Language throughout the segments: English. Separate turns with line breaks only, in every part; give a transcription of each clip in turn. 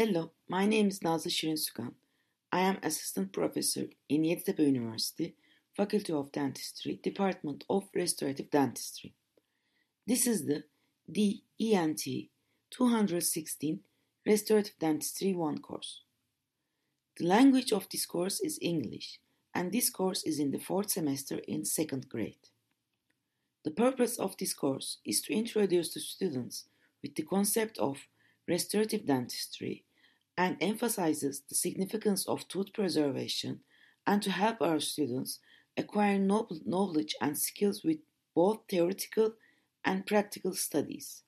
Hello, my name is Nazlı Şirin Sükan. I am assistant professor in Yeditepe University, Faculty of Dentistry, Department of Restorative Dentistry. This is the DENT 216 Restorative Dentistry 1 course. The language of this course is English, and this course is in the fourth semester in second grade. The purpose of this course is to introduce the students with the concept of restorative dentistry and emphasizes the significance of tooth preservation and to help our students acquire knowledge and skills with both theoretical and practical studies.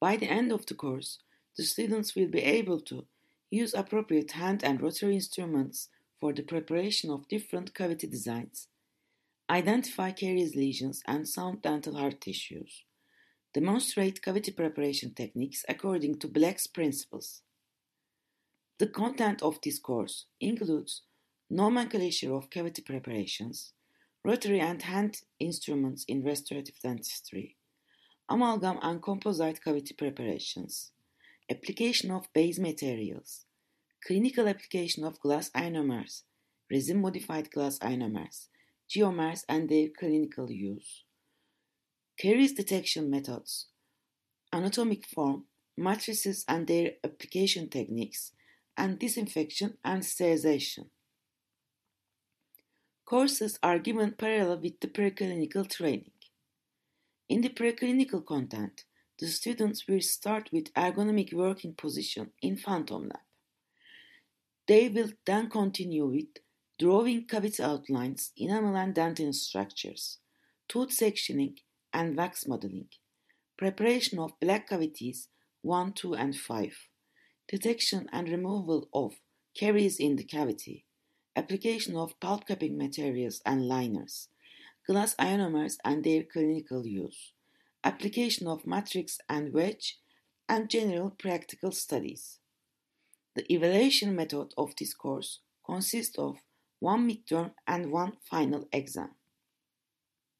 By the end of the course, the students will be able to use appropriate hand and rotary instruments for the preparation of different cavity designs, identify caries lesions and sound dental hard tissues, demonstrate cavity preparation techniques according to Black's principles. The content of this course includes nomenclature of cavity preparations, rotary and hand instruments in restorative dentistry, amalgam and composite cavity preparations, application of base materials, clinical application of glass ionomers, resin modified glass ionomers, giomers and their clinical use, caries detection methods, anatomic form, matrices and their application techniques, and disinfection and sterilization. Courses are given parallel with the preclinical training. In the preclinical content, the students will start with ergonomic working position in Phantom Lab. They will then continue with drawing cavity outlines, enamel and dentin structures, tooth sectioning, and wax modeling, preparation of black cavities 1, 2, and 5, detection and removal of caries in the cavity, application of pulp capping materials and liners, glass ionomers and their clinical use, application of matrix and wedge, and general practical studies. The evaluation method of this course consists of one midterm and one final exam.